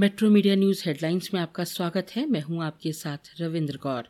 Metro media news headlines में आपका स्वागत है। मैं हूँ आपके साथ रविंद्र कौर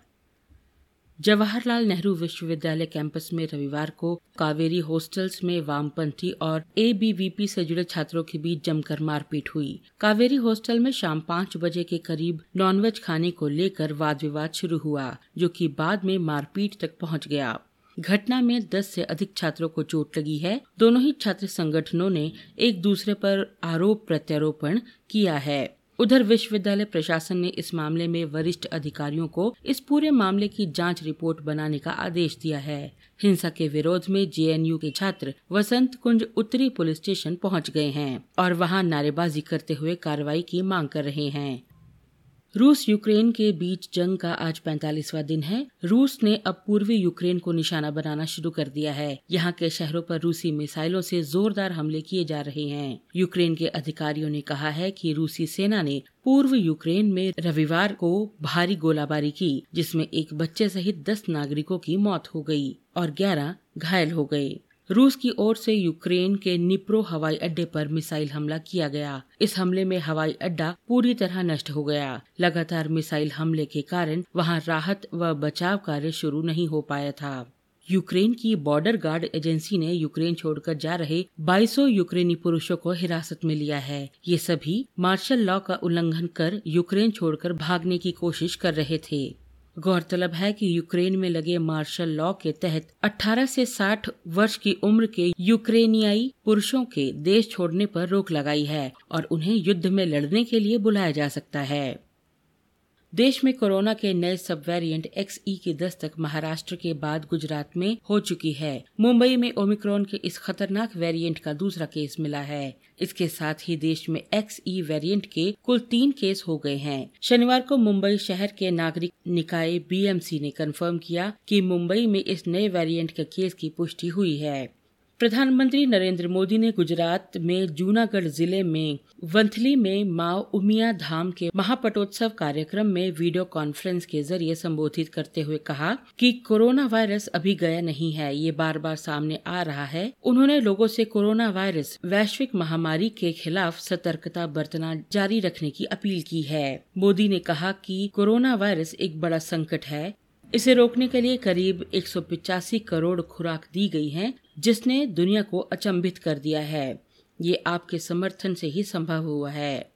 जवाहरलाल नेहरू विश्वविद्यालय कैंपस में रविवार को कावेरी हॉस्टल्स में वामपंथी और एबीवीपी से जुड़े छात्रों के बीच जमकर मारपीट हुई। कावेरी हॉस्टल में शाम पाँच बजे के करीब नॉनवेज खाने को लेकर वाद विवाद शुरू हुआ, जो कि बाद में मारपीट तक पहुँच गया। घटना में 10 से अधिक छात्रों को चोट लगी है। दोनों ही छात्र संगठनों ने एक दूसरे पर आरोप प्रत्यारोपण किया है। उधर विश्वविद्यालय प्रशासन ने इस मामले में वरिष्ठ अधिकारियों को इस पूरे मामले की जाँच रिपोर्ट बनाने का आदेश दिया है। हिंसा के विरोध में जेएनयू के छात्र वसंत कुंज उत्तरी पुलिस स्टेशन पहुँच गए हैं और वहाँ नारेबाजी करते हुए कार्रवाई की मांग कर रहे हैं। रूस यूक्रेन के बीच जंग का आज पैंतालीसवा दिन है। रूस ने अब पूर्वी यूक्रेन को निशाना बनाना शुरू कर दिया है। यहाँ के शहरों पर रूसी मिसाइलों से जोरदार हमले किए जा रहे हैं। यूक्रेन के अधिकारियों ने कहा है कि रूसी सेना ने पूर्व यूक्रेन में रविवार को भारी गोलाबारी की, जिसमें एक बच्चे सहित दस नागरिकों की मौत हो गई और ग्यारह घायल हो गए। रूस की ओर से यूक्रेन के निप्रो हवाई अड्डे पर मिसाइल हमला किया गया। इस हमले में हवाई अड्डा पूरी तरह नष्ट हो गया। लगातार मिसाइल हमले के कारण वहाँ राहत व बचाव कार्य शुरू नहीं हो पाया था। यूक्रेन की बॉर्डर गार्ड एजेंसी ने यूक्रेन छोड़कर जा रहे 2200 यूक्रेनी पुरुषों को हिरासत में लिया है। ये सभी मार्शल लॉ का उल्लंघन कर यूक्रेन छोड़कर भागने की कोशिश कर रहे थे। गौरतलब है कि यूक्रेन में लगे मार्शल लॉ के तहत 18 से 60 वर्ष की उम्र के यूक्रेनियाई पुरुषों के देश छोड़ने पर रोक लगाई है और उन्हें युद्ध में लड़ने के लिए बुलाया जा सकता है। देश में कोरोना के नए सब वेरिएंट एक्स ई की दस्तक महाराष्ट्र के बाद गुजरात में हो चुकी है। मुंबई में ओमिक्रॉन के इस खतरनाक वेरिएंट का दूसरा केस मिला है। इसके साथ ही देश में एक्स ई वेरिएंट के कुल तीन केस हो गए हैं। शनिवार को मुंबई शहर के नागरिक निकाय बीएमसी ने कंफर्म किया कि मुंबई में इस नए वेरिएंट के केस की पुष्टि हुई है। प्रधानमंत्री नरेंद्र मोदी ने गुजरात में जूनागढ़ ज़िले में वंथली में माँ उमिया धाम के महापटोत्सव कार्यक्रम में वीडियो कॉन्फ्रेंस के ज़रिए संबोधित करते हुए कहा कि कोरोना वायरस अभी गया नहीं है, ये बार बार सामने आ रहा है। उन्होंने लोगों से कोरोना वायरस, वैश्विक महामारी के खिलाफ सतर्कता बरतना जारी रखने की अपील की है। मोदी ने कहा कि कोरोना वायरस एक बड़ा संकट है इसे रोकने के लिए करीब एक करोड़ खुराक दी गई है, जिसने दुनिया को अचंभित कर दिया है। ये आपके समर्थन से ही संभव हुआ है।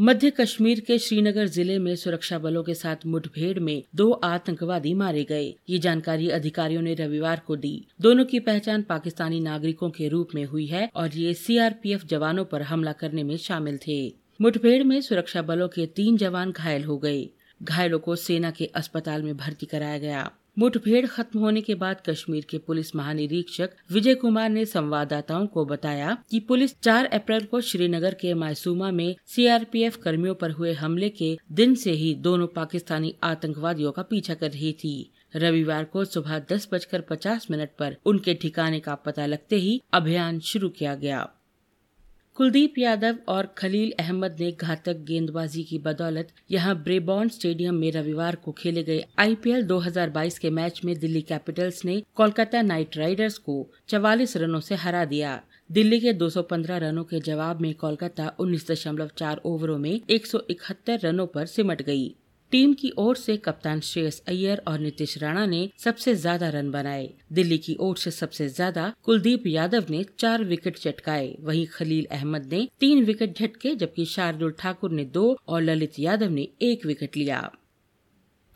मध्य कश्मीर के श्रीनगर ज़िले में सुरक्षा बलों के साथ मुठभेड़ में दो आतंकवादी मारे गए। ये जानकारी अधिकारियों ने रविवार को दी। दोनों की पहचान पाकिस्तानी नागरिकों के रूप में हुई है और ये सीआरपीएफ जवानों पर हमला करने में शामिल थे। मुठभेड़ में सुरक्षा बलों के तीन जवान घायल हो गए। घायलों को सेना के अस्पताल में भर्ती कराया गया। मुठभेड़ खत्म होने के बाद कश्मीर के पुलिस महानिरीक्षक विजय कुमार ने संवाददाताओं को बताया कि पुलिस 4 अप्रैल को श्रीनगर के मायसूमा में सीआरपीएफ कर्मियों पर हुए हमले के दिन से ही दोनों पाकिस्तानी आतंकवादियों का पीछा कर रही थी। रविवार को सुबह दस बजकर पचास मिनट पर उनके ठिकाने का पता लगते ही अभियान शुरू किया गया। कुलदीप यादव और खलील अहमद ने घातक गेंदबाजी की बदौलत यहाँ ब्रेबॉन स्टेडियम में रविवार को खेले गए आईपीएल 2022 के मैच में दिल्ली कैपिटल्स ने कोलकाता नाइट राइडर्स को 44 रनों से हरा दिया। दिल्ली के 215 रनों के जवाब में कोलकाता 19.4 ओवरों में 171 रनों पर सिमट गई। टीम की ओर से कप्तान श्रेयस अय्यर और नीतीश राणा ने सबसे ज़्यादा रन बनाए। दिल्ली की ओर से सबसे ज़्यादा कुलदीप यादव ने चार विकेट चटकाए। वहीं खलील अहमद ने तीन विकेट झटके, जबकि शार्दुल ठाकुर ने दो और ललित यादव ने एक विकेट लिया।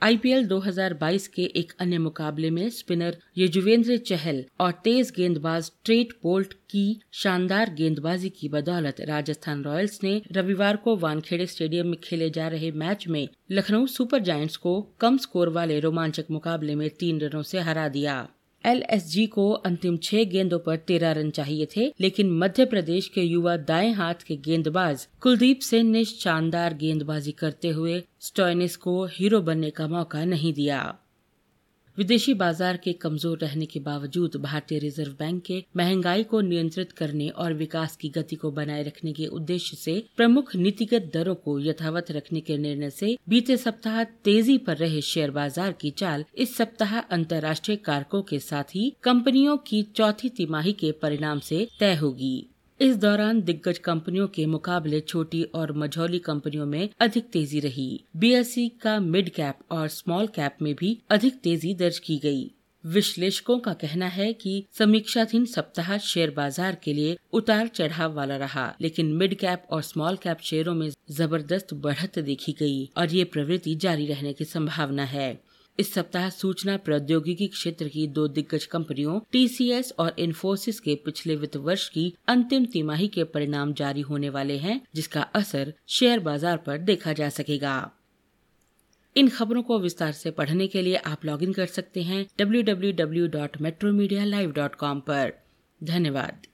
आईपीएल 2022 के एक अन्य मुकाबले में स्पिनर यजुवेंद्र चहल और तेज गेंदबाज ट्रेट बोल्ट की शानदार गेंदबाजी की बदौलत राजस्थान रॉयल्स ने रविवार को वानखेड़े स्टेडियम में खेले जा रहे मैच में लखनऊ सुपर जायंट्स को कम स्कोर वाले रोमांचक मुकाबले में तीन रनों से हरा दिया। एलएसजी को अंतिम छह गेंदों पर तेरह रन चाहिए थे, लेकिन मध्य प्रदेश के युवा दाएँ हाथ के गेंदबाज कुलदीप सेन ने शानदार गेंदबाजी करते हुए स्टोइनिस को हीरो बनने का मौका नहीं दिया। विदेशी बाज़ार के कमज़ोर रहने के बावजूद भारतीय रिज़र्व बैंक के महँगाई को नियंत्रित करने और विकास की गति को बनाए रखने के उद्देश्य से प्रमुख नीतिगत दरों को यथावत रखने के निर्णय से बीते सप्ताह तेज़ी पर रहे शेयर बाज़ार की चाल इस सप्ताह अंतर्राष्ट्रीय कारकों के साथ ही कंपनियों की चौथी तिमाही के परिणाम से तय होगी। इस दौरान दिग्गज कंपनियों के मुकाबले छोटी और मझौली कंपनियों में अधिक तेज़ी रही। बीएसई का मिड कैप और स्मॉल कैप में भी अधिक तेज़ी दर्ज की गई। विश्लेषकों का कहना है कि समीक्षाधीन सप्ताह शेयर बाज़ार के लिए उतार चढ़ाव वाला रहा, लेकिन मिड कैप और स्मॉल कैप शेयरों में ज़बरदस्त बढ़त देखी गई और ये प्रवृत्ति जारी रहने की संभावना है। इस सप्ताह सूचना प्रौद्योगिकी क्षेत्र की दो दिग्गज कंपनियों, टीसीएस और इन्फोसिस के पिछले वित्त वर्ष की अंतिम तिमाही के परिणाम जारी होने वाले हैं, जिसका असर शेयर बाज़ार पर देखा जा सकेगा। इन खबरों को विस्तार से पढ़ने के लिए आप लॉगिन कर सकते हैं www.metromedia.live.com पर। धन्यवाद।